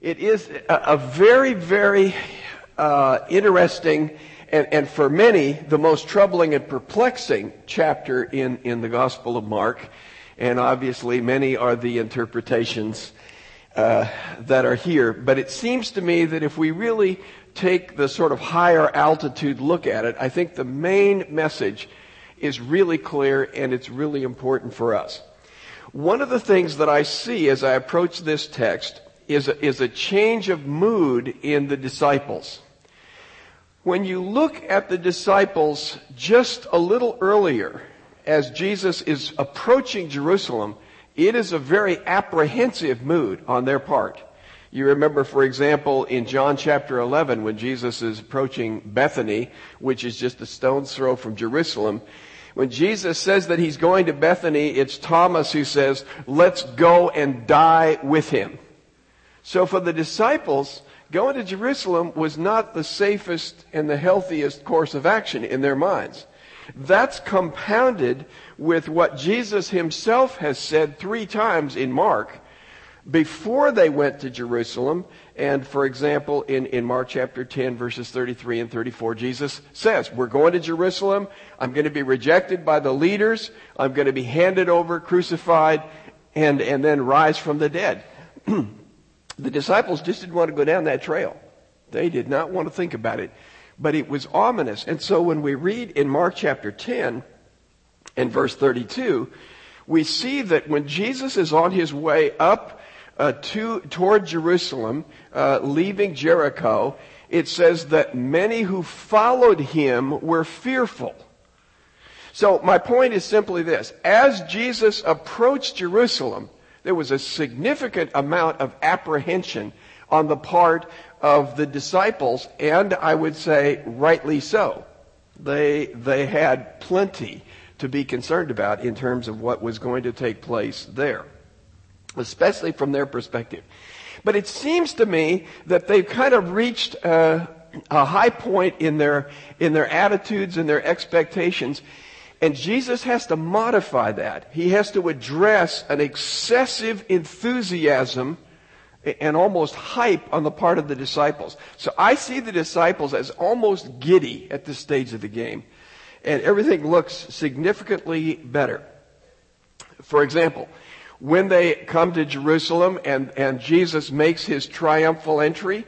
It is a, very, very uh, interesting and, and for many, the most troubling and perplexing chapter in, in the Gospel of Mark. And obviously, many are the interpretations uh, that are here. But it seems to me that if we really take the sort of higher altitude look at it, I think the main message is really clear and it's really important for us. One of the things that I see as I approach this text is a, is a change of mood in the disciples. When you look at the disciples just a little earlier, as Jesus is approaching Jerusalem, it is a very apprehensive mood on their part. You remember, for example, in John chapter 11, when Jesus is approaching Bethany, which is just a stone's throw from Jerusalem, when Jesus says that he's going to Bethany, it's Thomas who says, let's go and die with him. So for the disciples, going to Jerusalem was not the safest and the healthiest course of action in their minds. That's compounded with what Jesus himself has said three times in Mark before they went to Jerusalem. And for example, in, in Mark chapter 10, verses 33 and 34, Jesus says, We're going to Jerusalem. I'm going to be rejected by the leaders. I'm going to be handed over, crucified, and, and then rise from the dead. the disciples just didn't want to go down that trail. They did not want to think about it. But it was ominous. And so when we read in Mark chapter 10 and verse 32, we see that when Jesus is on his way up uh, to, toward Jerusalem, uh, leaving Jericho, it says that many who followed him were fearful. So my point is simply this. As Jesus approached Jerusalem, there was a significant amount of apprehension on the part of the disciples, and I would say rightly so. They, they had plenty to be concerned about in terms of what was going to take place there especially from their perspective. But it seems to me that they've kind of reached a, a high point in their, in their attitudes and their expectations. And Jesus has to modify that. He has to address an excessive enthusiasm and almost hype on the part of the disciples. So I see the disciples as almost giddy at this stage of the game. And everything looks significantly better. For example, when they come to Jerusalem and, and Jesus makes his triumphal entry,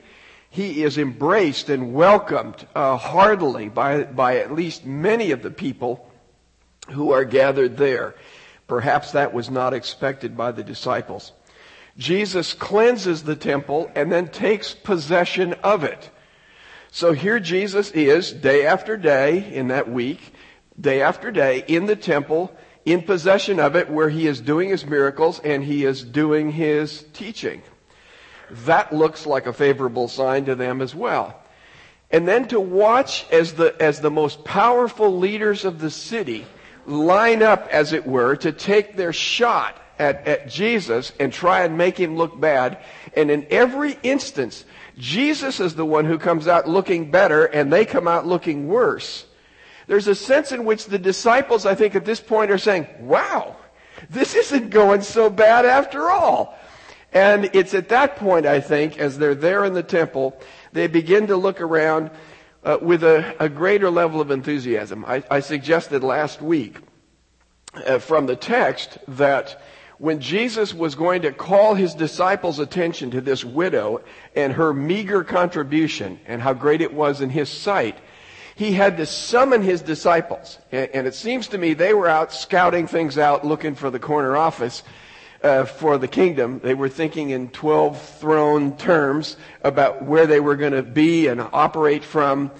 he is embraced and welcomed uh, heartily by, by at least many of the people who are gathered there. Perhaps that was not expected by the disciples. Jesus cleanses the temple and then takes possession of it. So here Jesus is day after day in that week, day after day in the temple, in possession of it where he is doing his miracles and he is doing his teaching. That looks like a favorable sign to them as well. And then to watch as the, as the most powerful leaders of the city line up, as it were, to take their shot at, at Jesus and try and make him look bad. And in every instance, Jesus is the one who comes out looking better and they come out looking worse. There's a sense in which the disciples, I think, at this point are saying, wow, this isn't going so bad after all. And it's at that point, I think, as they're there in the temple, they begin to look around uh, with a, a, greater level of enthusiasm. I, I suggested last week uh, from the text that when Jesus was going to call his disciples' attention to this widow and her meager contribution and how great it was in his sight, he had to summon his disciples. And it seems to me they were out scouting things out, looking for the corner office uh, for the kingdom. They were thinking in 12 throne terms about where they were going to be and operate from.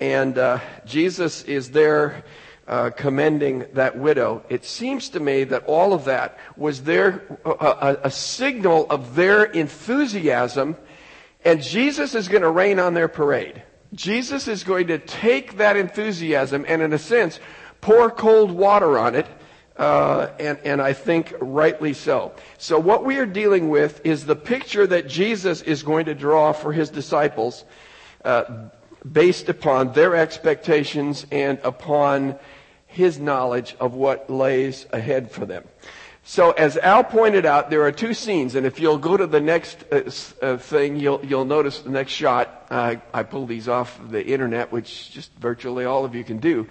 And uh, Jesus is there uh, commending that widow. It seems to me that all of that was their, a, a signal of their enthusiasm. And Jesus is going to rain on their parade. Jesus is going to take that enthusiasm and, in a sense, pour cold water on it, uh, and, and I think rightly so. So, what we are dealing with is the picture that Jesus is going to draw for his disciples uh, based upon their expectations and upon his knowledge of what lays ahead for them. So as Al pointed out, there are two scenes, and if you'll go to the next uh, uh, thing, you'll, you'll notice the next shot. I pulled these off the internet, which just virtually all of you can do.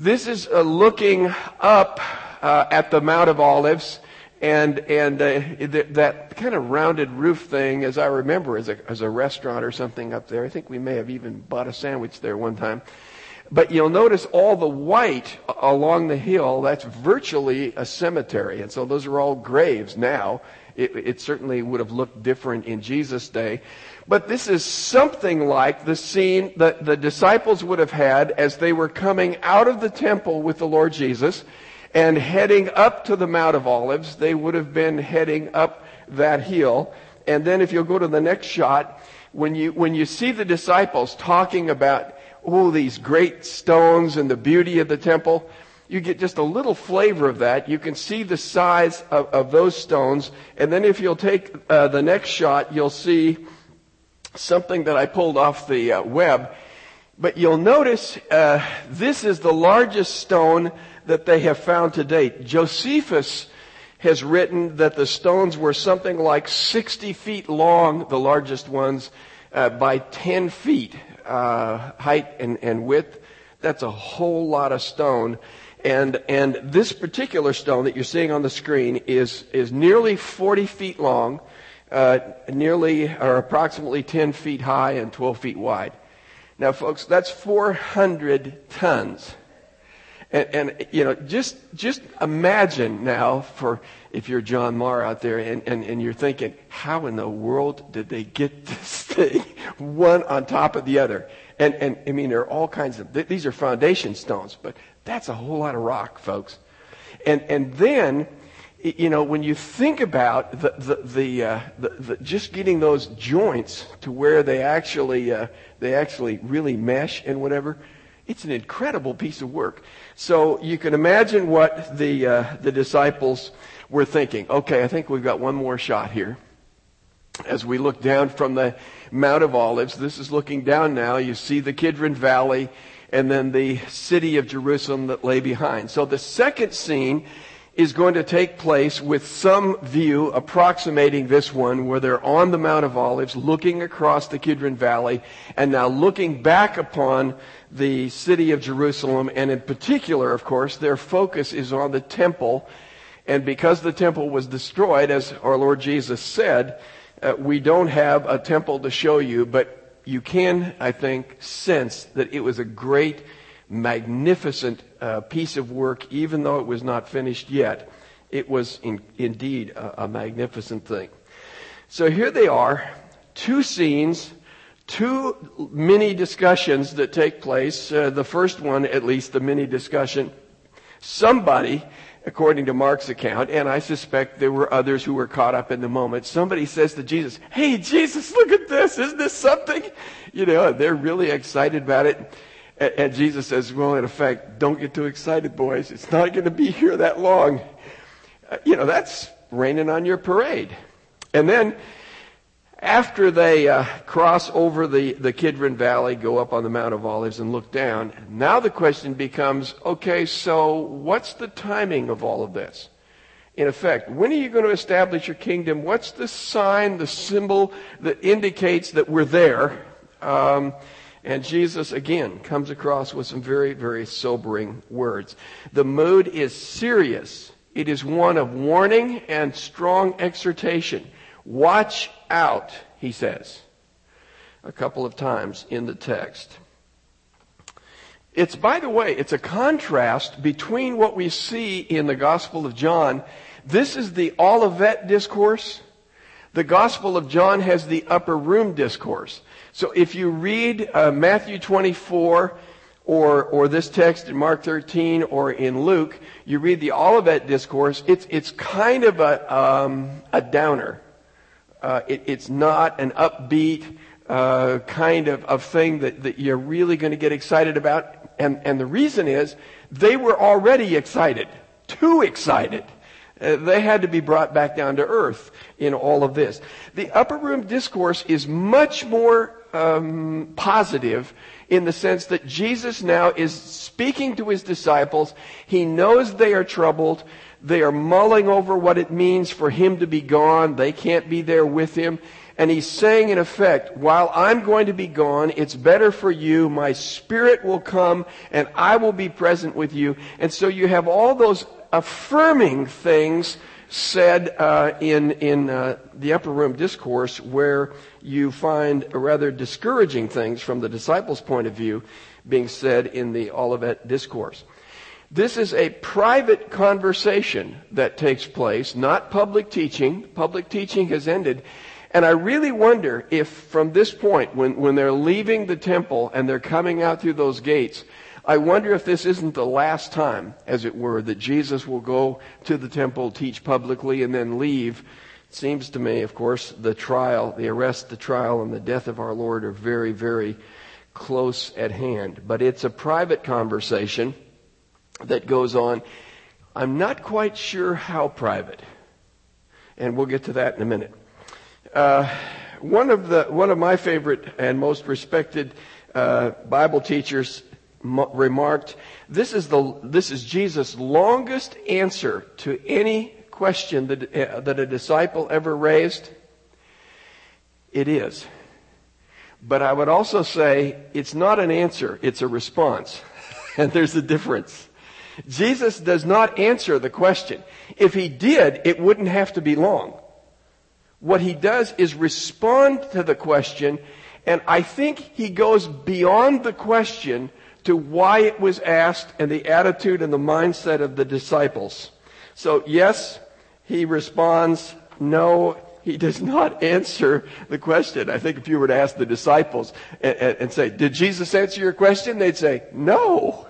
This is uh, looking up uh, at the Mount of Olives, and and uh, that kind of rounded roof thing, as I remember, as a as a restaurant or something up there. I think we may have even bought a sandwich there one time. But you'll notice all the white along the hill, that's virtually a cemetery. And so those are all graves now. It, it, certainly would have looked different in Jesus' day. But this is something like the scene that the disciples would have had as they were coming out of the temple with the Lord Jesus and heading up to the Mount of Olives. They would have been heading up that hill. And then if you'll go to the next shot, when you, when you see the disciples talking about oh, these great stones and the beauty of the temple, you get just a little flavor of that. You can see the size of, of those stones. And then if you'll take uh, the next shot, you'll see something that I pulled off the uh, web. But you'll notice uh, this is the largest stone that they have found to date. Josephus has written that the stones were something like 60 feet long, the largest ones, uh, by 10 feet uh, height and, and width. That's a whole lot of stone. And, and this particular stone that you're seeing on the screen is, is nearly 40 feet long, uh, nearly or approximately 10 feet high and 12 feet wide. Now, folks, that's 400 tons. And, and, you know, just, just imagine now for, if you're John Marr out there and, and, and you're thinking, how in the world did they get this thing one on top of the other? And, and I mean, there are all kinds of, these are foundation stones, but that's a whole lot of rock, folks. And, and then, you know, when you think about the, the, the, uh, the, the just getting those joints to where they actually, uh, they actually really mesh and whatever, it's an incredible piece of work. So you can imagine what the, uh, the disciples were thinking. Okay, I think we've got one more shot here. As we look down from the Mount of Olives, this is looking down now. You see the Kidron Valley and then the city of Jerusalem that lay behind. So the second scene is going to take place with some view approximating this one where they're on the Mount of Olives looking across the Kidron Valley and now looking back upon the city of Jerusalem. And in particular, of course, their focus is on the temple. And because the temple was destroyed, as our Lord Jesus said, uh, we don't have a temple to show you, but you can, I think, sense that it was a great, magnificent uh, piece of work, even though it was not finished yet. It was in, indeed a, a magnificent thing. So here they are, two scenes two mini discussions that take place. Uh, the first one, at least the mini discussion, somebody, according to Mark's account, and I suspect there were others who were caught up in the moment, somebody says to Jesus, Hey, Jesus, look at this. Isn't this something? You know, they're really excited about it. And, Jesus says, Well, in effect, don't get too excited, boys. It's not going to be here that long. Uh, you know, that's raining on your parade. And then after they uh, cross over the, the Kidron Valley, go up on the Mount of Olives and look down, now the question becomes, okay, so what's the timing of all of this? In effect, when are you going to establish your kingdom? What's the sign, the symbol that indicates that we're there? Um, and Jesus, again, comes across with some very, very sobering words. The mood is serious. It is one of warning and strong exhortation. Watch out, he says a couple of times in the text. It's, by the way, it's a contrast between what we see in the Gospel of John. This is the Olivet discourse. The Gospel of John has the upper room discourse. So if you read uh, Matthew 24 or, or this text in Mark 13 or in Luke, you read the Olivet discourse, it's, it's kind of a, um, a downer. Uh, it, it's not an upbeat uh, kind of, of thing that, that you're really going to get excited about. And, and the reason is they were already excited, too excited. Uh, they had to be brought back down to earth in all of this. The upper room discourse is much more um, positive in the sense that Jesus now is speaking to his disciples. He knows they are troubled. They are mulling over what it means for him to be gone. They can't be there with him. And he's saying, in effect, while I'm going to be gone, it's better for you. My spirit will come and I will be present with you. And so you have all those affirming things said uh, in, in uh, the upper room discourse where you find rather discouraging things from the disciples' point of view being said in the Olivet discourse. This is a private conversation that takes place, not public teaching. Public teaching has ended. And I really wonder if from this point, when, when they're leaving the temple and they're coming out through those gates, I wonder if this isn't the last time, as it were, that Jesus will go to the temple, teach publicly, and then leave. Seems to me, of course, the trial, the arrest, the trial, and the death of our Lord are very, very close at hand. But it's a private conversation that goes on. I'm not quite sure how private. And we'll get to that in a minute. Uh, one of the one of my favorite and most respected uh, Bible teachers remarked, this is, the, this is Jesus' longest answer to any question that, uh, that a disciple ever raised. It is. But I would also say it's not an answer, it's a response. and there's a difference. Jesus does not answer the question. If he did, it wouldn't have to be long. What he does is respond to the question, and I think he goes beyond the question to why it was asked and the attitude and the mindset of the disciples. So, yes, he responds, no, he does not answer the question. I think if you were to ask the disciples and, and, and, say, Did Jesus answer your question? They'd say, No.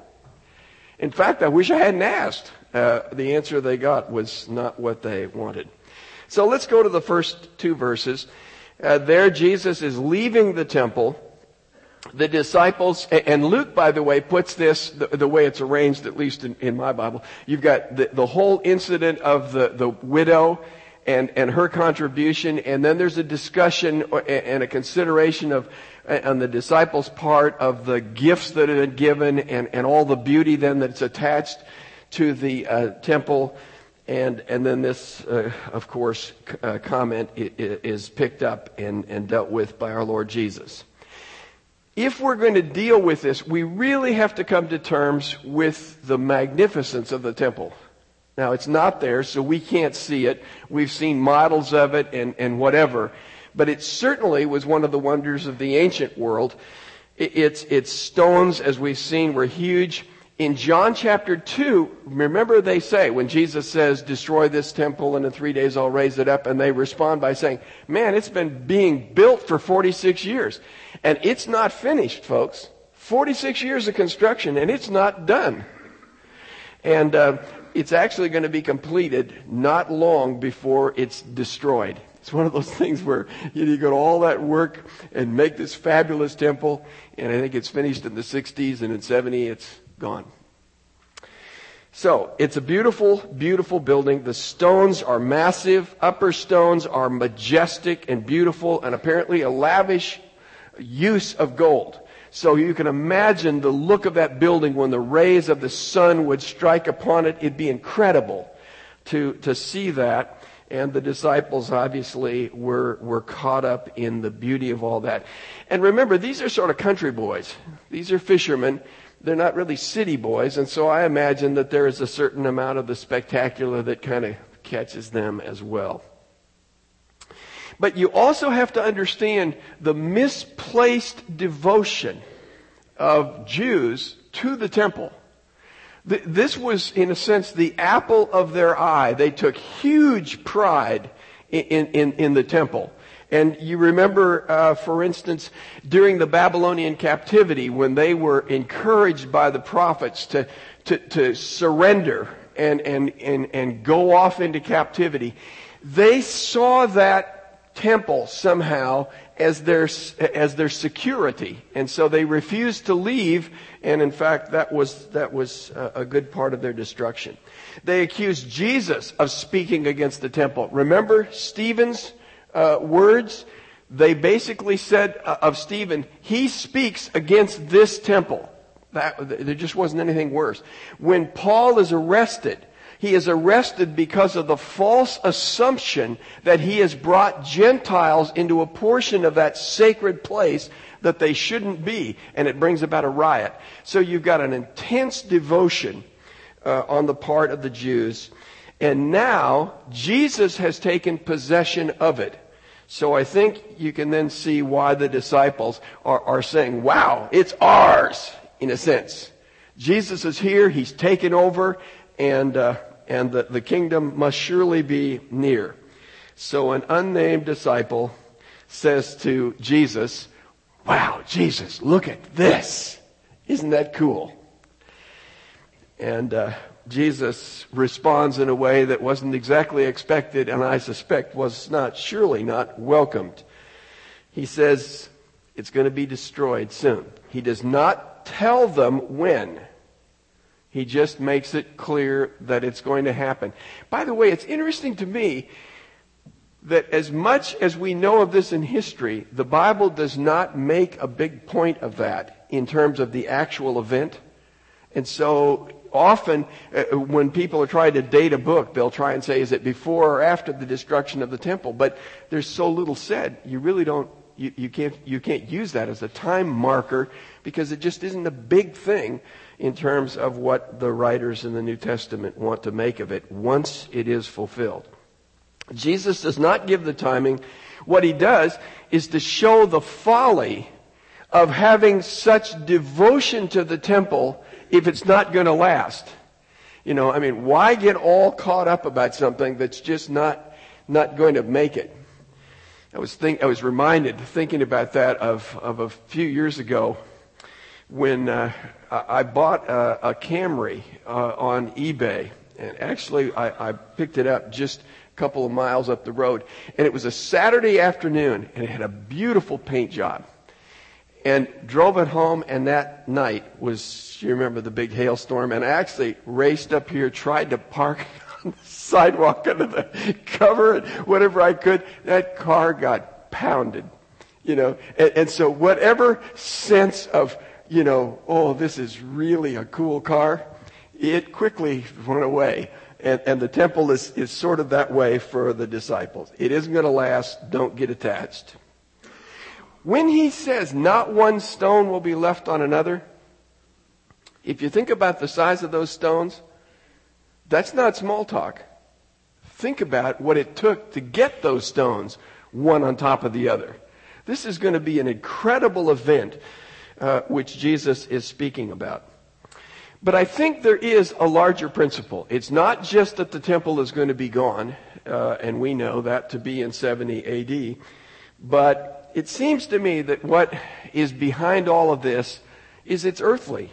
In fact, I wish I hadn't asked. Uh, the answer they got was not what they wanted. So let's go to the first two verses. Uh, there, Jesus is leaving the temple the disciples, and Luke, by the way, puts this the, the way it's arranged, at least in, in my Bible. You've got the, the whole incident of the, the widow and, and her contribution, and then there's a discussion and a consideration of, on the disciples' part of the gifts that had been given and, and all the beauty then that's attached to the uh, temple. And, and then this, uh, of course, uh, comment is picked up and, and dealt with by our Lord Jesus if we're going to deal with this, we really have to come to terms with the magnificence of the temple. Now, it's not there, so we can't see it. We've seen models of it and, and whatever. But it certainly was one of the wonders of the ancient world. its, its stones, as we've seen, were huge. In John chapter 2, remember they say, when Jesus says, destroy this temple and in three days I'll raise it up, and they respond by saying, man, it's been being built for 46 years. And it's not finished, folks. 46 years of construction, and it's not done. And uh, it's actually going to be completed not long before it's destroyed. It's one of those things where you, know, you go to all that work and make this fabulous temple, and I think it's finished in the 60s, and in 70 it's gone. So, it's a beautiful, beautiful building. The stones are massive. Upper stones are majestic and beautiful and apparently a lavish use of gold. So you can imagine the look of that building when the rays of the sun would strike upon it. It'd be incredible to, to see that. And the disciples obviously were, were caught up in the beauty of all that. And remember, these are sort of country boys. These are fishermen they're not really city boys, and so I imagine that there is a certain amount of the spectacular that kind of catches them as well. But you also have to understand the misplaced devotion of Jews to the temple. This was, in a sense, the apple of their eye. They took huge pride in, in, in the temple. And you remember, uh, for instance, during the Babylonian captivity, when they were encouraged by the prophets to, to, to surrender and, and, and, and go off into captivity, they saw that temple somehow as their, as their security. And so they refused to leave, and in fact, that was, that was a good part of their destruction. They accused Jesus of speaking against the temple. Remember Stephen's uh, words. they basically said uh, of Stephen, he speaks against this temple. That, there just wasn't anything worse. When Paul is arrested, he is arrested because of the false assumption that he has brought Gentiles into a portion of that sacred place that they shouldn't be, and it brings about a riot. So you've got an intense devotion uh, on the part of the Jews, and now Jesus has taken possession of it. So I think you can then see why the disciples are, are saying, wow, it's ours, in a sense. Jesus is here, he's taken over, and, uh, and the, the kingdom must surely be near. So an unnamed disciple says to Jesus, Wow, Jesus, look at this. Isn't that cool? And uh, Jesus responds in a way that wasn't exactly expected, and I suspect was not, surely not welcomed. He says, It's going to be destroyed soon. He does not tell them when. He just makes it clear that it's going to happen. By the way, it's interesting to me that as much as we know of this in history, the Bible does not make a big point of that in terms of the actual event. And so often uh, when people are trying to date a book, they'll try and say, is it before or after the destruction of the temple? But there's so little said, you really don't, you, you can't, you can't use that as a time marker because it just isn't a big thing in terms of what the writers in the New Testament want to make of it once it is fulfilled. Jesus does not give the timing. What he does is to show the folly of having such devotion to the temple if it's not going to last. You know, I mean, why get all caught up about something that's just not, not going to make it? I was think, I was reminded, thinking about that of, of a few years ago when uh, I bought a, a Camry uh, on eBay. And actually, I, I picked it up just a couple of miles up the road. And it was a Saturday afternoon, and it had a beautiful paint job. And drove it home, and that night was, you remember the big hailstorm, and I actually raced up here, tried to park on the sidewalk under the cover, whatever I could. That car got pounded, you know. And, and so whatever sense of, you know, oh, this is really a cool car, it quickly went away. And, and the temple is, is sort of that way for the disciples. It isn't going to last. Don't get attached. When he says not one stone will be left on another, if you think about the size of those stones, that's not small talk. Think about what it took to get those stones one on top of the other. This is going to be an incredible event uh, which Jesus is speaking about. But I think there is a larger principle. It's not just that the temple is going to be gone, uh, and we know that to be in 70 AD, but it seems to me that what is behind all of this is it's earthly.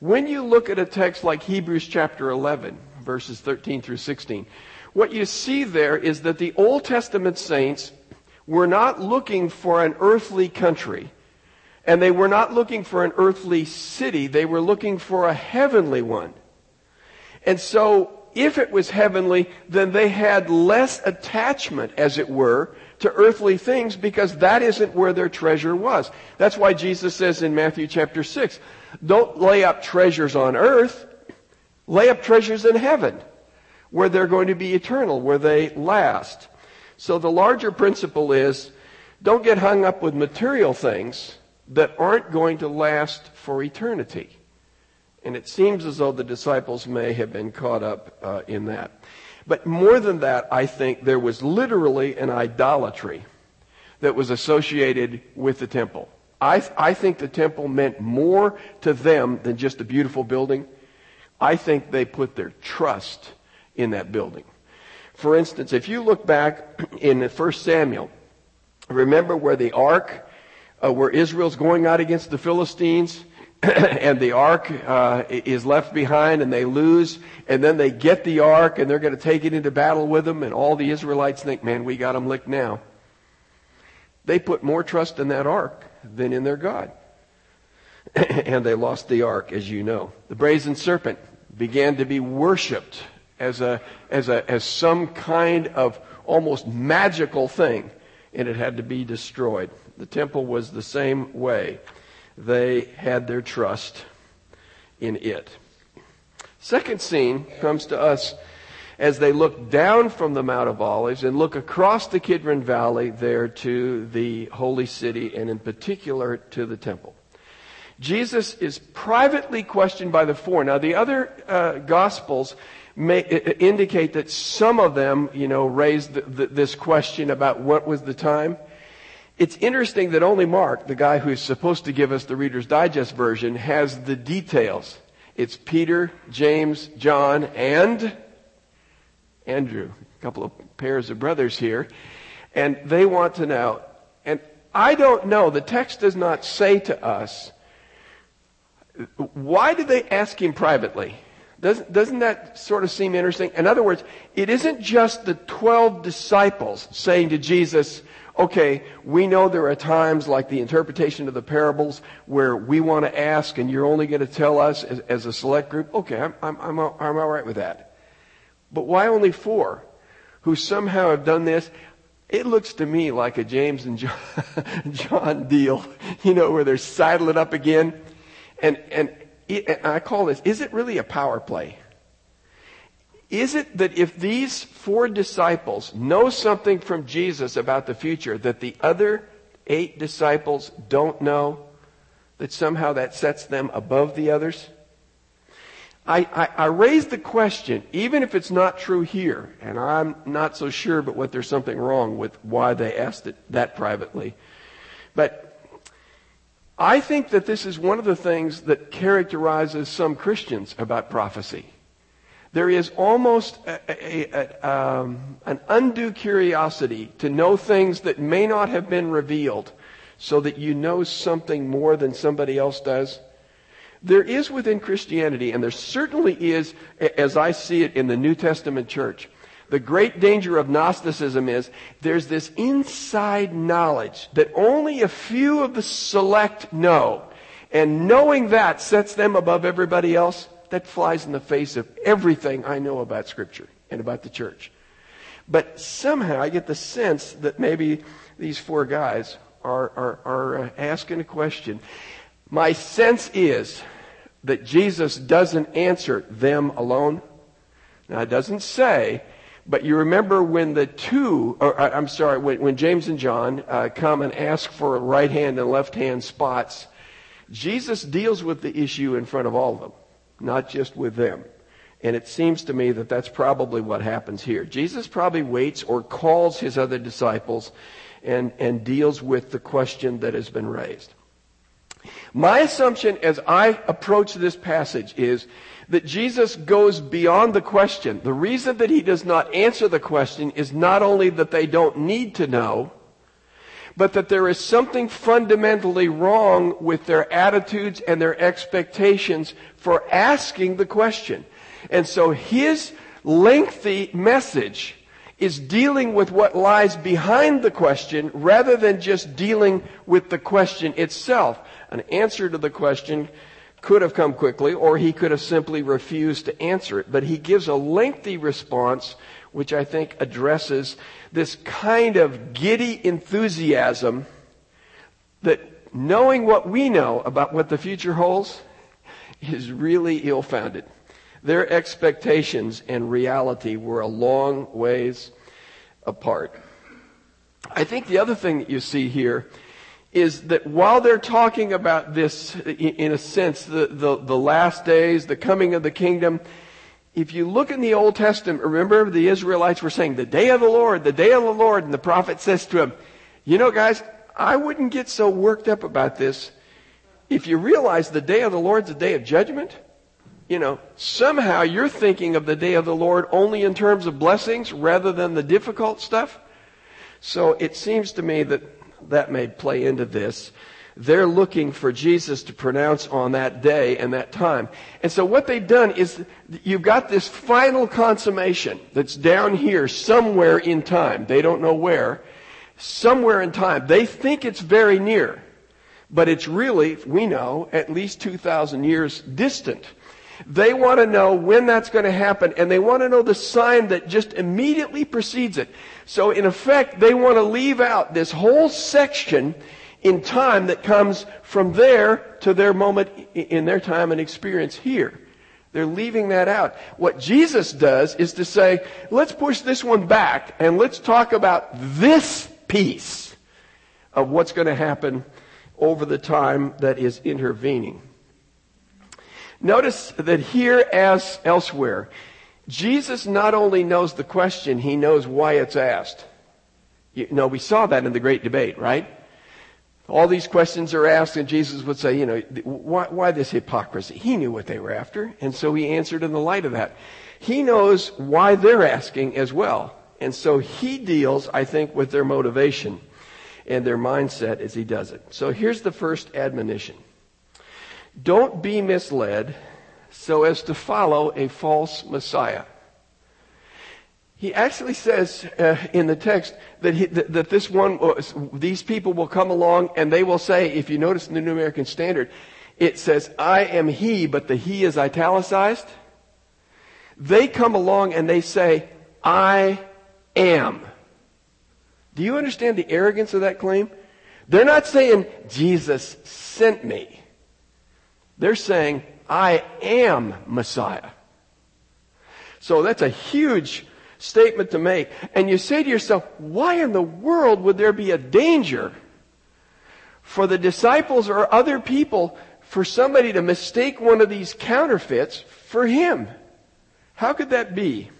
When you look at a text like Hebrews chapter 11, verses 13 through 16, what you see there is that the Old Testament saints were not looking for an earthly country and they were not looking for an earthly city, they were looking for a heavenly one. And so, if it was heavenly, then they had less attachment, as it were, to earthly things because that isn't where their treasure was. That's why Jesus says in Matthew chapter 6, don't lay up treasures on earth, lay up treasures in heaven, where they're going to be eternal, where they last. So the larger principle is, don't get hung up with material things, that aren't going to last for eternity. And it seems as though the disciples may have been caught up uh, in that. But more than that, I think there was literally an idolatry that was associated with the temple. I, I think the temple meant more to them than just a beautiful building. I think they put their trust in that building. For instance, if you look back in 1 Samuel, remember where the ark uh, where Israel's going out against the Philistines, and the ark uh, is left behind, and they lose, and then they get the ark, and they're going to take it into battle with them, and all the Israelites think, "Man, we got them licked now." They put more trust in that ark than in their God, and they lost the ark, as you know. The brazen serpent began to be worshipped as a as a as some kind of almost magical thing and it had to be destroyed. The temple was the same way. They had their trust in it. Second scene comes to us as they look down from the Mount of Olives and look across the Kidron Valley there to the holy city and in particular to the temple. Jesus is privately questioned by the four. Now the other uh, gospels may indicate that some of them, you know, raised the, the, this question about what was the time. It's interesting that only Mark, the guy who's supposed to give us the Reader's Digest version, has the details. It's Peter, James, John, and Andrew, a couple of pairs of brothers here, and they want to know. And I don't know, the text does not say to us, why did they ask him privately? Doesn't, doesn't that sort of seem interesting? In other words, it isn't just the 12 disciples saying to Jesus, okay, we know there are times like the interpretation of the parables where we want to ask and you're only going to tell us as, as a select group. Okay, I'm, I'm, I'm, I'm all right with that. But why only four who somehow have done this? It looks to me like a James and John, John deal, you know, where they're sidling up again. And, and, it, and I call this, is it really a power play? Is it that if these four disciples know something from Jesus about the future that the other eight disciples don't know, that somehow that sets them above the others? I, I, I raise the question, even if it's not true here, and I'm not so sure but what there's something wrong with why they asked it that privately. But I think that this is one of the things that characterizes some Christians about prophecy. There is almost a, a, a, um, an undue curiosity to know things that may not have been revealed so that you know something more than somebody else does. There is within Christianity, and there certainly is, as I see it in the New Testament church, the great danger of Gnosticism is there's this inside knowledge that only a few of the select know. And knowing that sets them above everybody else. That flies in the face of everything I know about Scripture and about the church. But somehow I get the sense that maybe these four guys are, are, are uh, asking a question. My sense is that Jesus doesn't answer them alone. Now, it doesn't say, but you remember when the two, or I'm sorry, when, when James and John uh, come and ask for right hand and left hand spots, Jesus deals with the issue in front of all of them, not just with them. And it seems to me that that's probably what happens here. Jesus probably waits or calls his other disciples and, and deals with the question that has been raised. My assumption as I approach this passage is that Jesus goes beyond the question. The reason that he does not answer the question is not only that they don't need to know, but that there is something fundamentally wrong with their attitudes and their expectations for asking the question. And so his lengthy message is dealing with what lies behind the question rather than just dealing with the question itself. An answer to the question could have come quickly, or he could have simply refused to answer it. But he gives a lengthy response, which I think addresses this kind of giddy enthusiasm that knowing what we know about what the future holds is really ill founded. Their expectations and reality were a long ways apart. I think the other thing that you see here is that while they're talking about this, in a sense, the, the, the, last days, the coming of the kingdom, if you look in the Old Testament, remember the Israelites were saying, the day of the Lord, the day of the Lord, and the prophet says to them, you know guys, I wouldn't get so worked up about this if you realize the day of the Lord's a day of judgment. You know, somehow you're thinking of the day of the Lord only in terms of blessings rather than the difficult stuff. So it seems to me that that may play into this. They're looking for Jesus to pronounce on that day and that time. And so what they've done is you've got this final consummation that's down here somewhere in time. They don't know where. Somewhere in time. They think it's very near. But it's really, we know, at least 2,000 years distant. They want to know when that's going to happen, and they want to know the sign that just immediately precedes it. So, in effect, they want to leave out this whole section in time that comes from there to their moment in their time and experience here. They're leaving that out. What Jesus does is to say, let's push this one back and let's talk about this piece of what's going to happen over the time that is intervening. Notice that here, as elsewhere, Jesus not only knows the question, he knows why it's asked. You know, we saw that in the great debate, right? All these questions are asked, and Jesus would say, you know, why, why, this hypocrisy? He knew what they were after, and so he answered in the light of that. He knows why they're asking as well. And so he deals, I think, with their motivation and their mindset as he does it. So here's the first admonition Don't be misled so as to follow a false Messiah. He actually says uh, in the text that, he, that, that, this one, these people will come along and they will say, if you notice in the New American Standard, it says, I am he, but the he is italicized. They come along and they say, I am. Do you understand the arrogance of that claim? They're not saying, Jesus sent me. They're saying, I am Messiah. So that's a huge statement to make. And you say to yourself, why in the world would there be a danger for the disciples or other people for somebody to mistake one of these counterfeits for him? How could that be?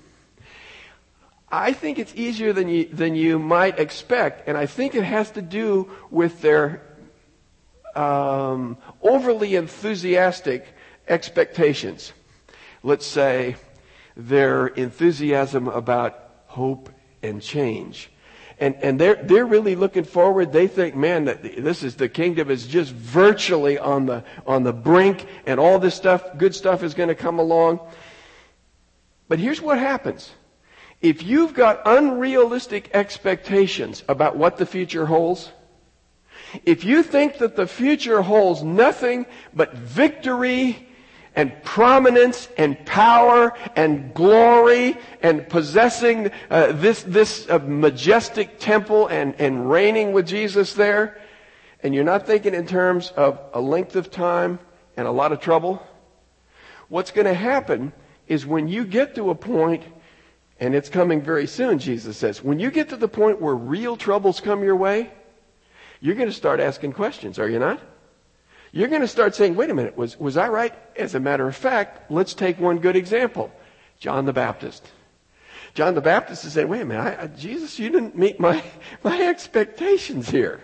I think it's easier than you, than you might expect, and I think it has to do with their um, overly enthusiastic expectations. Let's say, their enthusiasm about hope and change. And, and they're, they're really looking forward. They think, man, that this is the kingdom is just virtually on the, on the brink and all this stuff, good stuff is going to come along. But here's what happens. If you've got unrealistic expectations about what the future holds, if you think that the future holds nothing but victory and prominence and power and glory and possessing uh, this, this uh, majestic temple and, and reigning with Jesus there, and you're not thinking in terms of a length of time and a lot of trouble, what's going to happen is when you get to a point, and it's coming very soon, Jesus says, when you get to the point where real troubles come your way, you're going to start asking questions, are you not? You're going to start saying, wait a minute, was, was I right? As a matter of fact, let's take one good example. John the Baptist. John the Baptist is saying, wait a minute, I, I, Jesus, you didn't meet my, my expectations here.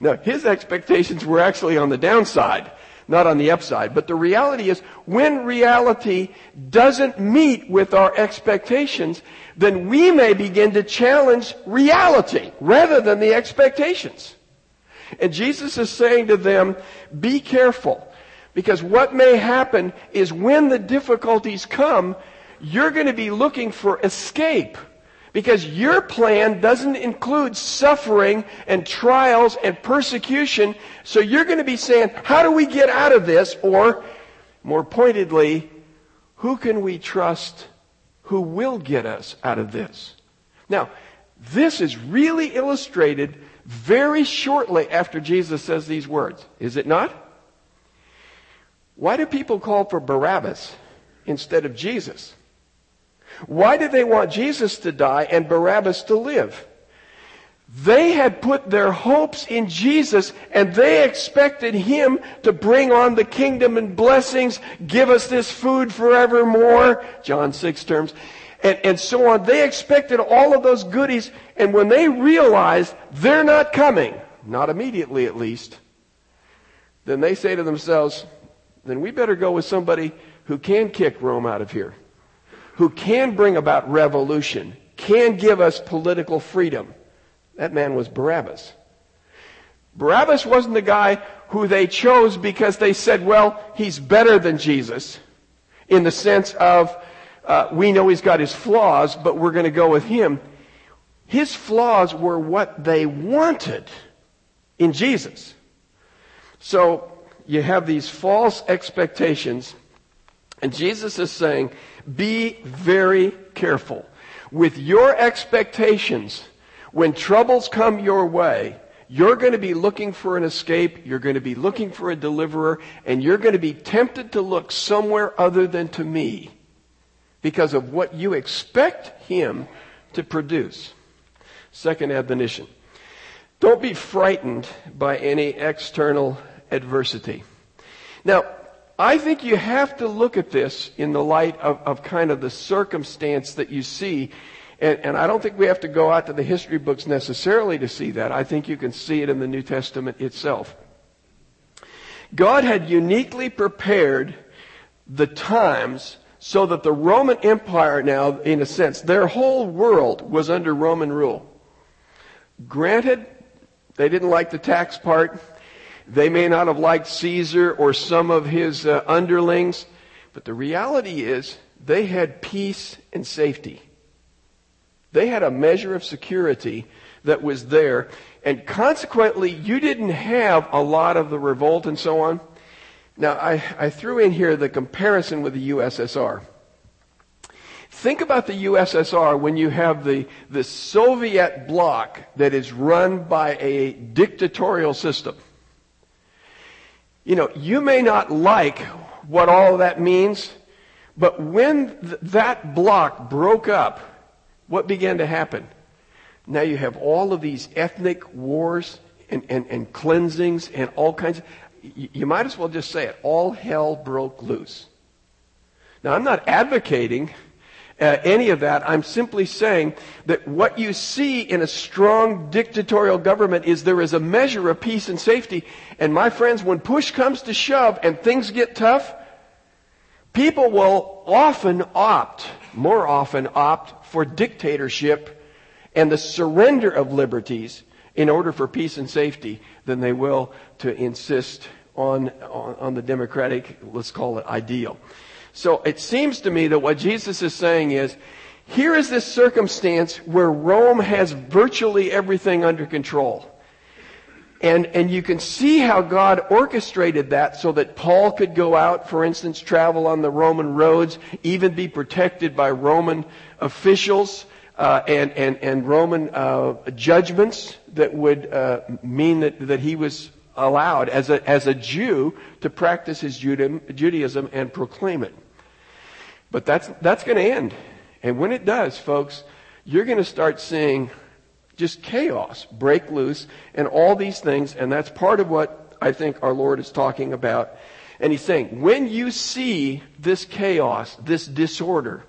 Now, his expectations were actually on the downside, not on the upside. But the reality is, when reality doesn't meet with our expectations, then we may begin to challenge reality rather than the expectations. And Jesus is saying to them, be careful. Because what may happen is when the difficulties come, you're going to be looking for escape. Because your plan doesn't include suffering and trials and persecution. So you're going to be saying, how do we get out of this? Or, more pointedly, who can we trust who will get us out of this? Now, this is really illustrated very shortly after Jesus says these words. Is it not? Why do people call for Barabbas instead of Jesus? Why do they want Jesus to die and Barabbas to live? They had put their hopes in Jesus and they expected Him to bring on the kingdom and blessings, give us this food forevermore, John 6 terms and, and so on. They expected all of those goodies, and when they realized they're not coming, not immediately at least, then they say to themselves, then we better go with somebody who can kick Rome out of here, who can bring about revolution, can give us political freedom. That man was Barabbas. Barabbas wasn't the guy who they chose because they said, well, he's better than Jesus in the sense of uh, we know he's got his flaws, but we're going to go with him. His flaws were what they wanted in Jesus. So you have these false expectations And Jesus is saying, be very careful with your expectations. When troubles come your way, you're going to be looking for an escape, you're going to be looking for a deliverer, and you're going to be tempted to look somewhere other than to me because of what you expect him to produce. Second admonition. Don't be frightened by any external adversity. Now, I think you have to look at this in the light of, of kind of the circumstance that you see. And, and, I don't think we have to go out to the history books necessarily to see that. I think you can see it in the New Testament itself. God had uniquely prepared the times so that the Roman Empire now, in a sense, their whole world was under Roman rule. Granted, they didn't like the tax part. They may not have liked Caesar or some of his uh, underlings, but the reality is they had peace and safety. They had a measure of security that was there, and consequently, you didn't have a lot of the revolt and so on. Now, I, I threw in here the comparison with the USSR. Think about the USSR when you have the, the Soviet bloc that is run by a dictatorial system. You know, you may not like what all that means, but when th- that bloc broke up, what began to happen? Now you have all of these ethnic wars and, and, and cleansings and all kinds of, you might as well just say it. All hell broke loose. Now, I'm not advocating uh, any of that. I'm simply saying that what you see in a strong dictatorial government is there is a measure of peace and safety. And my friends, when push comes to shove and things get tough, people will often opt, more often opt for dictatorship and the surrender of liberties in order for peace and safety than they will to insist on, on, on the democratic, let's call it ideal. So it seems to me that what Jesus is saying is, here is this circumstance where Rome has virtually everything under control. And, and you can see how God orchestrated that so that Paul could go out, for instance, travel on the Roman roads, even be protected by Roman officials uh, and, and, and Roman uh, judgments that would uh, mean that, that he was allowed as a, as a Jew to practice his Judaism and proclaim it. But that's, that's going to end. And when it does, folks, you're going to start seeing just chaos break loose and all these things. And that's part of what I think our Lord is talking about. And he's saying, when you see this chaos, this disorder,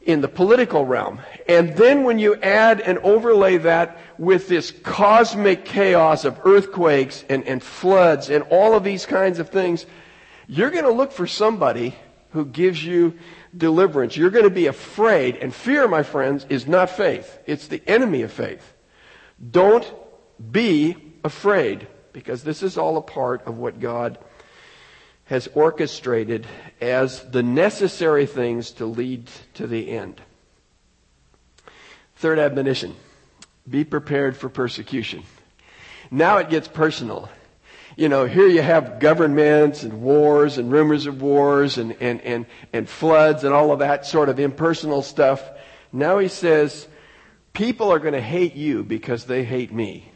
in the political realm. And then when you add and overlay that with this cosmic chaos of earthquakes and, and floods and all of these kinds of things, you're going to look for somebody who gives you deliverance. You're going to be afraid. And fear, my friends, is not faith. It's the enemy of faith. Don't be afraid because this is all a part of what God has orchestrated as the necessary things to lead to the end. Third admonition be prepared for persecution. Now it gets personal. You know, here you have governments and wars and rumors of wars and, and, and, and floods and all of that sort of impersonal stuff. Now he says, people are going to hate you because they hate me.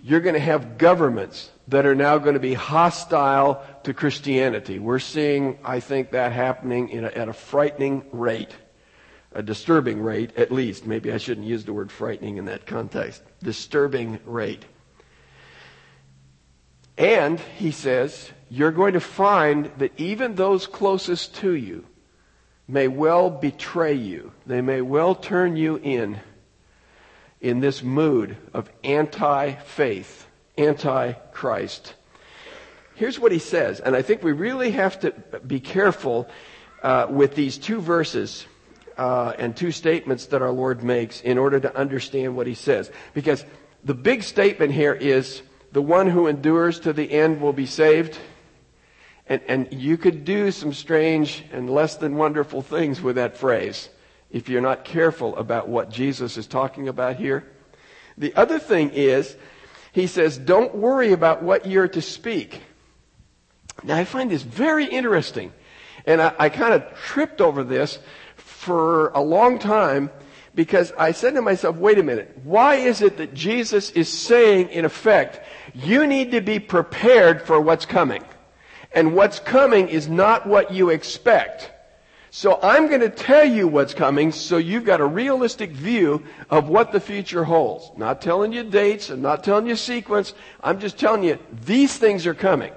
You're going to have governments that are now going to be hostile to Christianity. We're seeing, I think, that happening a, at a frightening rate, a disturbing rate, at least. Maybe I shouldn't use the word frightening in that context. Disturbing rate. And, he says, you're going to find that even those closest to you may well betray you. They may well turn you in in this mood of anti faith anti Christ. Here's what he says, and I think we really have to be careful uh, with these two verses uh, and two statements that our Lord makes in order to understand what he says. Because the big statement here is the one who endures to the end will be saved. And, and you could do some strange and less than wonderful things with that phrase if you're not careful about what Jesus is talking about here. The other thing is he says, don't worry about what you're to speak. Now I find this very interesting. And I, I kind of tripped over this for a long time because I said to myself, wait a minute, why is it that Jesus is saying, in effect, you need to be prepared for what's coming? And what's coming is not what you expect. So I'm going to tell you what's coming so you've got a realistic view of what the future holds. Not telling you dates and not telling you sequence. I'm just telling you these things are coming.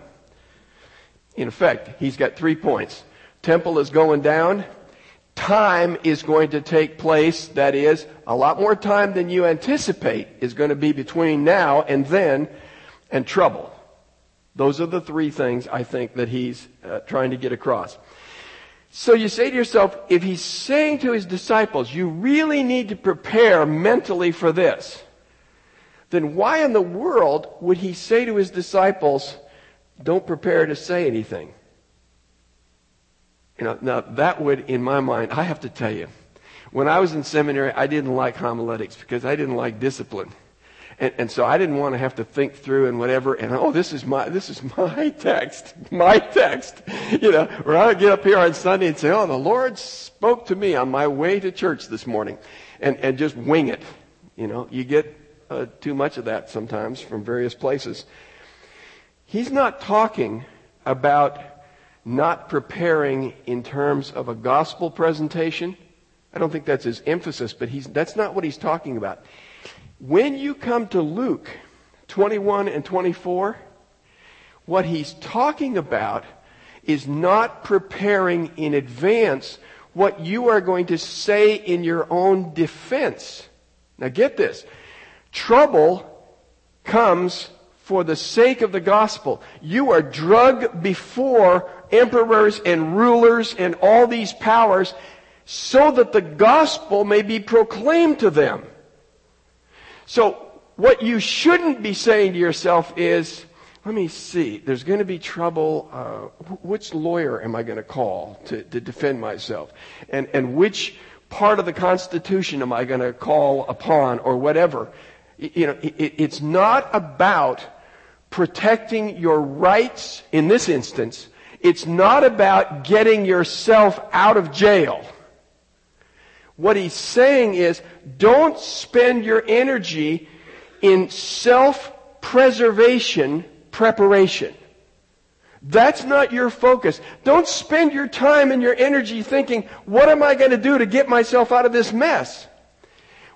In effect, he's got three points. Temple is going down time is going to take place, that is, a lot more time than you anticipate is going to be between now and then, and trouble. Those are the three things I think that he's uh, trying to get across. So you say to yourself, if he's saying to his disciples, you really need to prepare mentally for this, then why in the world would he say to his disciples, don't prepare to say anything? You know, now that would, in my mind, I have to tell you, when I was in seminary, I didn't like homiletics because I didn't like discipline. And, and, so I didn't want to have to think through and whatever. And oh, this is my this is my text, my text. You know, where I get up here on Sunday and say, "Oh, the Lord spoke to me on my way to church this morning," and and just wing it. You know, you get uh, too much of that sometimes from various places. He's not talking about not preparing in terms of a gospel presentation. I don't think that's his emphasis, but he's, that's not what he's talking about. When you come to Luke 21 and 24, what he's talking about is not preparing in advance what you are going to say in your own defense. Now get this. Trouble comes for the sake of the gospel. You are drugged before emperors and rulers and all these powers so that the gospel may be proclaimed to them. So what you shouldn't be saying to yourself is, let me see, there's going to be trouble. Uh, which lawyer am I going to call to, to defend myself? And, and which part of the Constitution am I going to call upon or whatever? You know, it, it's not about protecting your rights in this instance it's not about getting yourself out of jail. What he's saying is don't spend your energy in self-preservation preparation. That's not your focus. Don't spend your time and your energy thinking, what am I going to do to get myself out of this mess?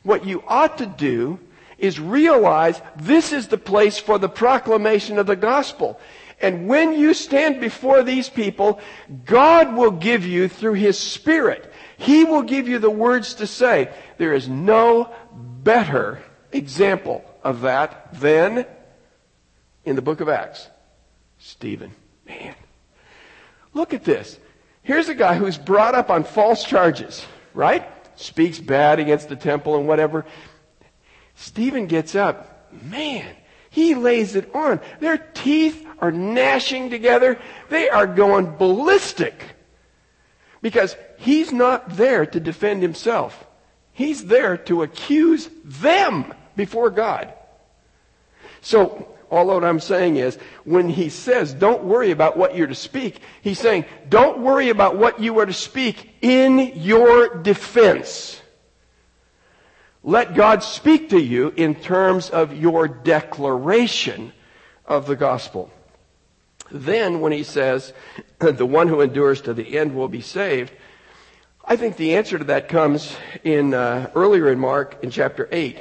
What you ought to do is realize this is the place for the proclamation of the gospel. And when you stand before these people, God will give you through His Spirit. He will give you the words to say. There is no better example of that than in the book of Acts. Stephen. Man. Look at this. Here's a guy who's brought up on false charges, right? Speaks bad against the temple and whatever. Stephen gets up. Man, he lays it on. Their teeth are gnashing together. They are going ballistic. Because he's not there to defend himself. He's there to accuse them before God. So, all that I'm saying is, when he says, don't worry about what you're to speak, he's saying, don't worry about what you are to speak in your defense. Let God speak to you in terms of your declaration of the gospel. Then, when he says, the one who endures to the end will be saved, I think the answer to that comes in uh, earlier in Mark in chapter 8.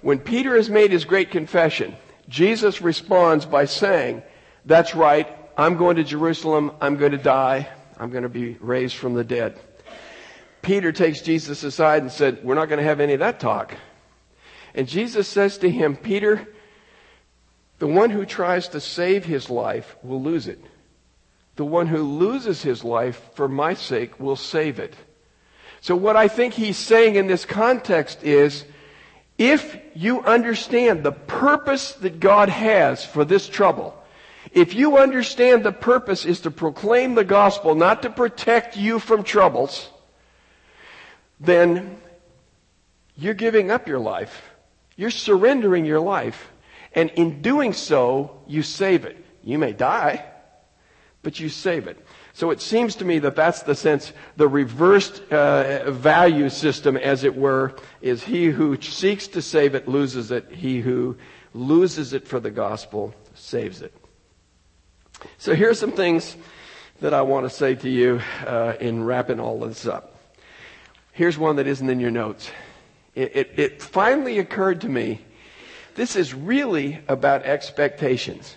When Peter has made his great confession, Jesus responds by saying, That's right, I'm going to Jerusalem, I'm going to die, I'm going to be raised from the dead. Peter takes Jesus aside and said, We're not going to have any of that talk. And Jesus says to him, Peter, the one who tries to save his life will lose it. The one who loses his life for my sake will save it. So what I think he's saying in this context is, if you understand the purpose that God has for this trouble, if you understand the purpose is to proclaim the gospel, not to protect you from troubles, then you're giving up your life. You're surrendering your life and in doing so, you save it. You may die, but you save it. So it seems to me that that's the sense, the reversed uh, value system, as it were, is he who seeks to save it loses it. He who loses it for the gospel saves it. So here's some things that I want to say to you uh, in wrapping all this up. Here's one that isn't in your notes. It, it, it finally occurred to me this is really about expectations.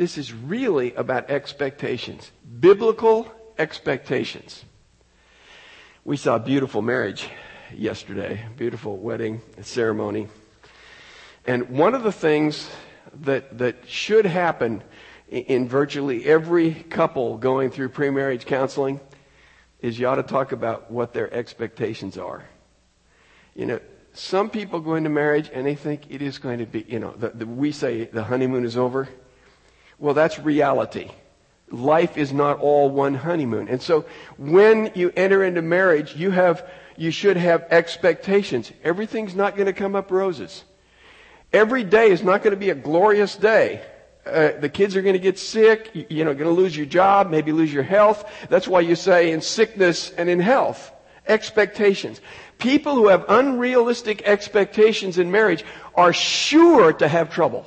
This is really about expectations, biblical expectations. We saw a beautiful marriage yesterday, beautiful wedding ceremony. And one of the things that, that should happen in virtually every couple going through pre-marriage counseling is you ought to talk about what their expectations are. You know, some people go into marriage and they think it is going to be, you know, the, the, we say the honeymoon is over. Well, that's reality. Life is not all one honeymoon. And so when you enter into marriage, you have, you should have expectations. Everything's not going to come up roses. Every day is not going to be a glorious day. Uh, the kids are going to get sick, you, you know, going to lose your job, maybe lose your health. That's why you say in sickness and in health. Expectations. People who have unrealistic expectations in marriage are sure to have trouble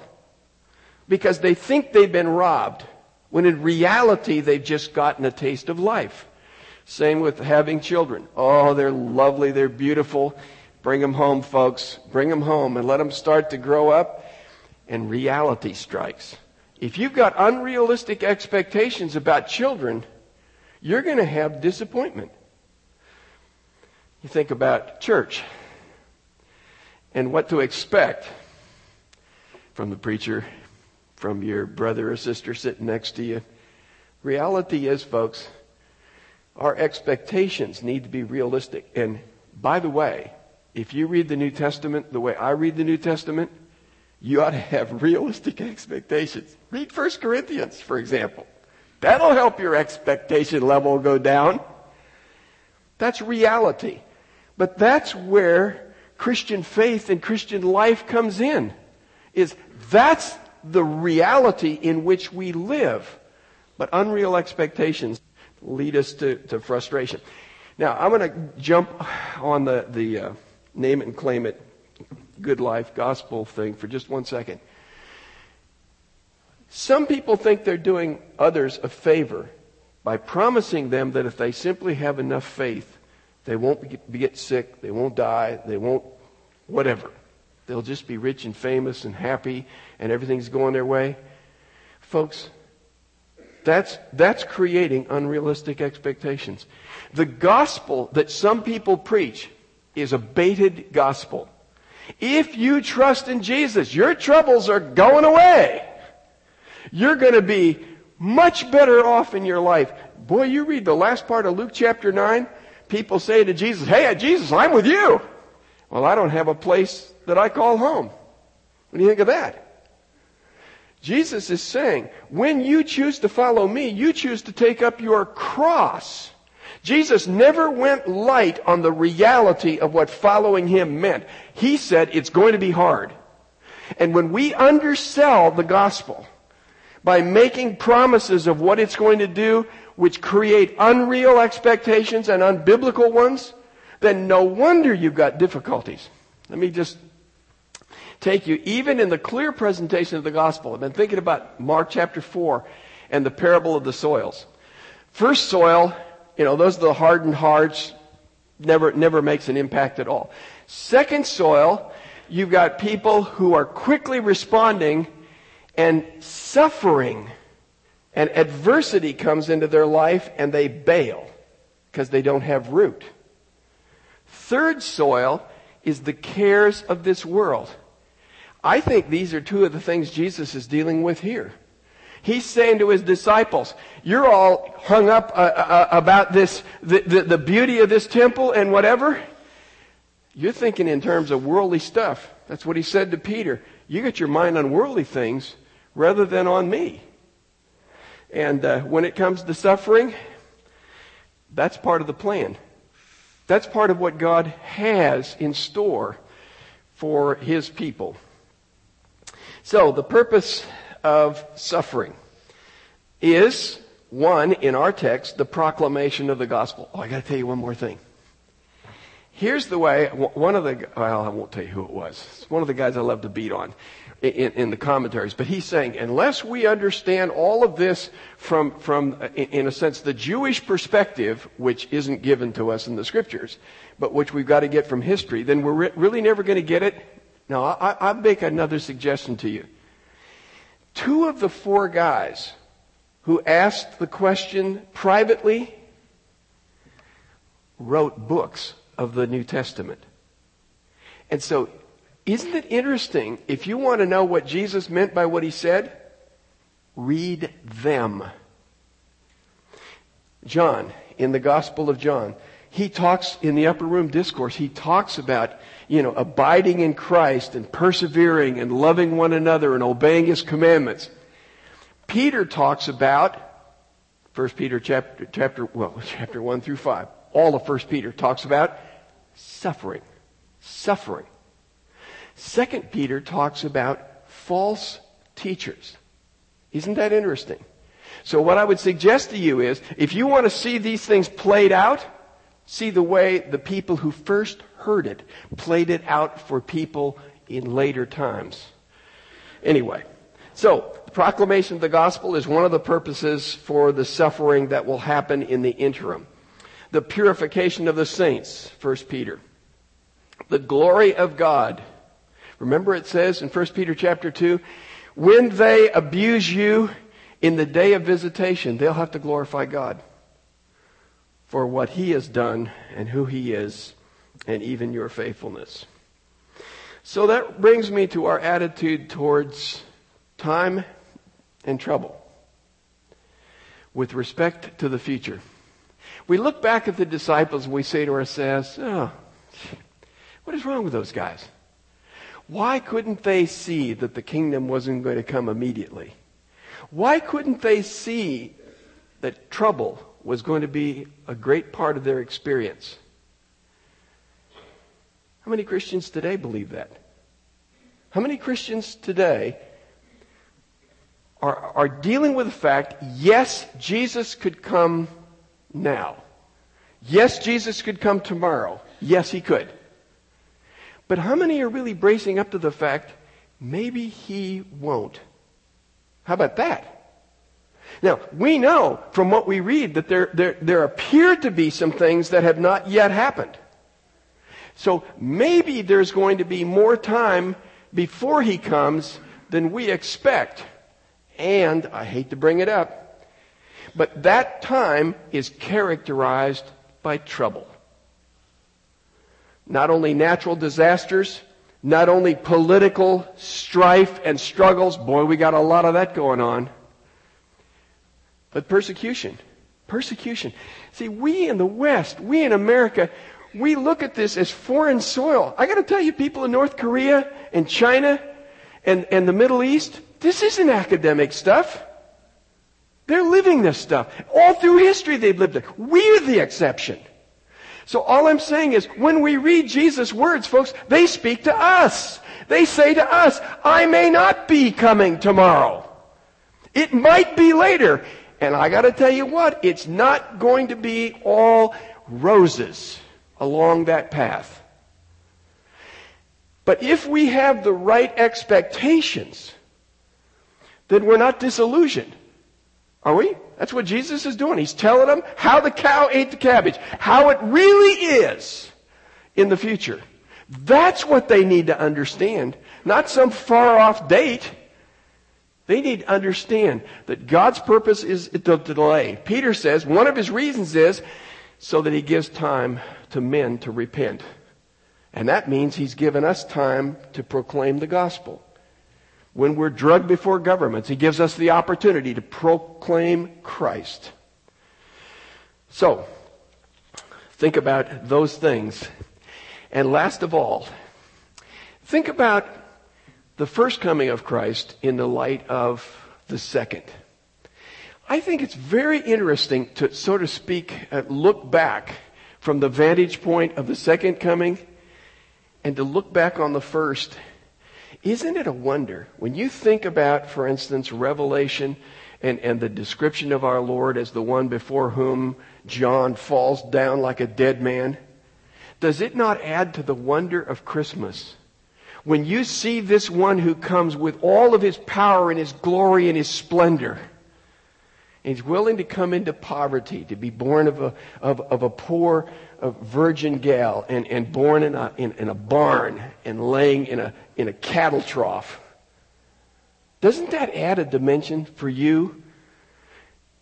because they think they've been robbed when in reality they've just gotten a taste of life. Same with having children. Oh, they're lovely, they're beautiful. Bring them home, folks. Bring them home and let them start to grow up and reality strikes. If you've got unrealistic expectations about children, you're going to have disappointment. You think about church and what to expect from the preacher from your brother or sister sitting next to you. Reality is, folks, our expectations need to be realistic. And by the way, if you read the New Testament the way I read the New Testament, you ought to have realistic expectations. Read 1 Corinthians, for example. That'll help your expectation level go down. That's reality. But that's where Christian faith and Christian life comes in. Is that's the reality in which we live. But unreal expectations lead us to, to frustration. Now, I'm going to jump on the, the uh, name it and claim it good life gospel thing for just one second. Some people think they're doing others a favor by promising them that if they simply have enough faith, they won't get, get sick, they won't die, they won't whatever. They'll just be rich and famous and happy and everything's going their way. Folks, that's, that's creating unrealistic expectations. The gospel that some people preach is a baited gospel. If you trust in Jesus, your troubles are going away. You're going to be much better off in your life. Boy, you read the last part of Luke chapter 9, people say to Jesus, Hey, Jesus, I'm with you. Well, I don't have a place that I call home. What do you think of that? Jesus is saying, when you choose to follow me, you choose to take up your cross. Jesus never went light on the reality of what following him meant. He said it's going to be hard. And when we undersell the gospel by making promises of what it's going to do, which create unreal expectations and unbiblical ones, then no wonder you've got difficulties. Let me just take you, even in the clear presentation of the gospel. I've been thinking about Mark chapter 4 and the parable of the soils. First soil, you know, those are the hardened hearts, never, never makes an impact at all. Second soil, you've got people who are quickly responding and suffering and adversity comes into their life and they bail because they don't have root. Third soil is the cares of this world. I think these are two of the things Jesus is dealing with here. He's saying to his disciples, you're all hung up uh, uh, about this, the, the, the beauty of this temple and whatever. You're thinking in terms of worldly stuff. That's what he said to Peter. You get your mind on worldly things rather than on me. And uh, when it comes to suffering, that's part of the plan. That's part of what God has in store for his people. So, the purpose of suffering is One, in our text, the proclamation of the gospel. Oh, I gotta tell you one more thing. Here's the way, one of the, well, I won't tell you who it was. It's one of the guys I love to beat on in, in, the commentaries. But he's saying, unless we understand all of this from, from, uh, in a sense, the Jewish perspective, which isn't given to us in the scriptures, but which we've got to get from history, then we're re- really never going to get it. Now, I, I'll make another suggestion to you. Two of the four guys who asked the question privately wrote books of the New Testament. And so, isn't it interesting? If you want to know what Jesus meant by what he said, read them. John, in the Gospel of John, he talks in the upper room discourse, he talks about, you know, abiding in Christ and persevering and loving one another and obeying his commandments. Peter talks about, 1 Peter chapter, chapter, well, chapter 1 through 5, all of 1 Peter talks about suffering. Suffering. Second Peter talks about false teachers. Isn't that interesting? So what I would suggest to you is, if you want to see these things played out, see the way the people who first heard it played it out for people in later times. Anyway, so the proclamation of the gospel is one of the purposes for the suffering that will happen in the interim. The purification of the saints, 1 Peter. The glory of God. Remember it says in 1 Peter chapter 2, when they abuse you in the day of visitation, they'll have to glorify God for what he has done and who he is and even your faithfulness. So that brings me to our attitude towards time and trouble with respect to the future. We look back at the disciples and we say to ourselves, oh, what is wrong with those guys? Why couldn't they see that the kingdom wasn't going to come immediately? Why couldn't they see that trouble was going to be a great part of their experience? How many Christians today believe that? How many Christians today are, are dealing with the fact, yes, Jesus could come now. Yes, Jesus could come tomorrow. Yes, he could. But how many are really bracing up to the fact, maybe he won't? How about that? Now, we know from what we read that there, there, there appear to be some things that have not yet happened. So maybe there's going to be more time before he comes than we expect. And, I hate to bring it up, but that time is characterized by trouble. Not only natural disasters, not only political strife and struggles, boy, we got a lot of that going on, but persecution. Persecution. See, we in the West, we in America, we look at this as foreign soil. I gotta tell you, people in North Korea and China and, and the Middle East, this isn't academic stuff. They're living this stuff. All through history they've lived it. We're the exception. So all I'm saying is when we read Jesus' words, folks, they speak to us. They say to us, I may not be coming tomorrow. It might be later. And I gotta tell you what, it's not going to be all roses along that path. But if we have the right expectations, then we're not disillusioned. Are we? That's what Jesus is doing. He's telling them how the cow ate the cabbage, how it really is in the future. That's what they need to understand, not some far off date. They need to understand that God's purpose is to delay. Peter says one of his reasons is so that he gives time to men to repent. And that means he's given us time to proclaim the gospel. When we're drugged before governments, he gives us the opportunity to proclaim Christ. So, think about those things. And last of all, think about the first coming of Christ in the light of the second. I think it's very interesting to, so to speak, uh, look back from the vantage point of the second coming and to look back on the first isn't it a wonder when you think about, for instance, Revelation and, and the description of our Lord as the one before whom John falls down like a dead man, does it not add to the wonder of Christmas? When you see this one who comes with all of his power and his glory and his splendor, and he's willing to come into poverty, to be born of a, of, of a poor virgin gal and, and born in a, in, in a barn and laying in a, in a cattle trough. Doesn't that add a dimension for you?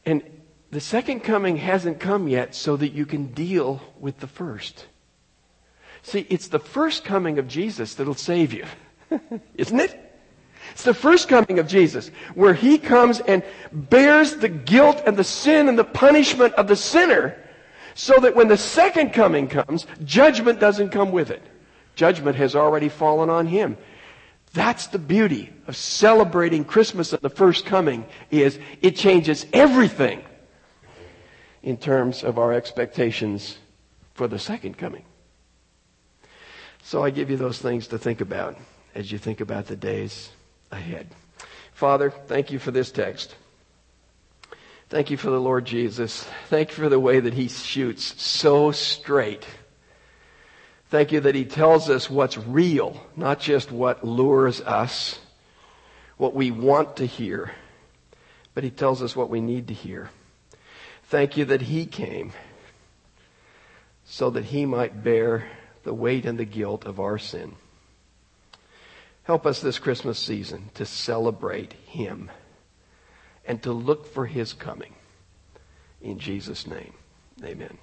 And the second coming hasn't come yet so that you can deal with the first. See, it's the first coming of Jesus that'll save you, isn't it? It's the first coming of Jesus where he comes and bears the guilt and the sin and the punishment of the sinner so that when the second coming comes, judgment doesn't come with it. Judgment has already fallen on him. That's the beauty of celebrating Christmas at the first coming is it changes everything in terms of our expectations for the second coming. So I give you those things to think about as you think about the days ahead. Father, thank you for this text. Thank you for the Lord Jesus. Thank you for the way that he shoots so straight. Thank you that he tells us what's real, not just what lures us, what we want to hear, but he tells us what we need to hear. Thank you that he came so that he might bear the weight and the guilt of our sin. Help us this Christmas season to celebrate him and to look for his coming. In Jesus' name, amen.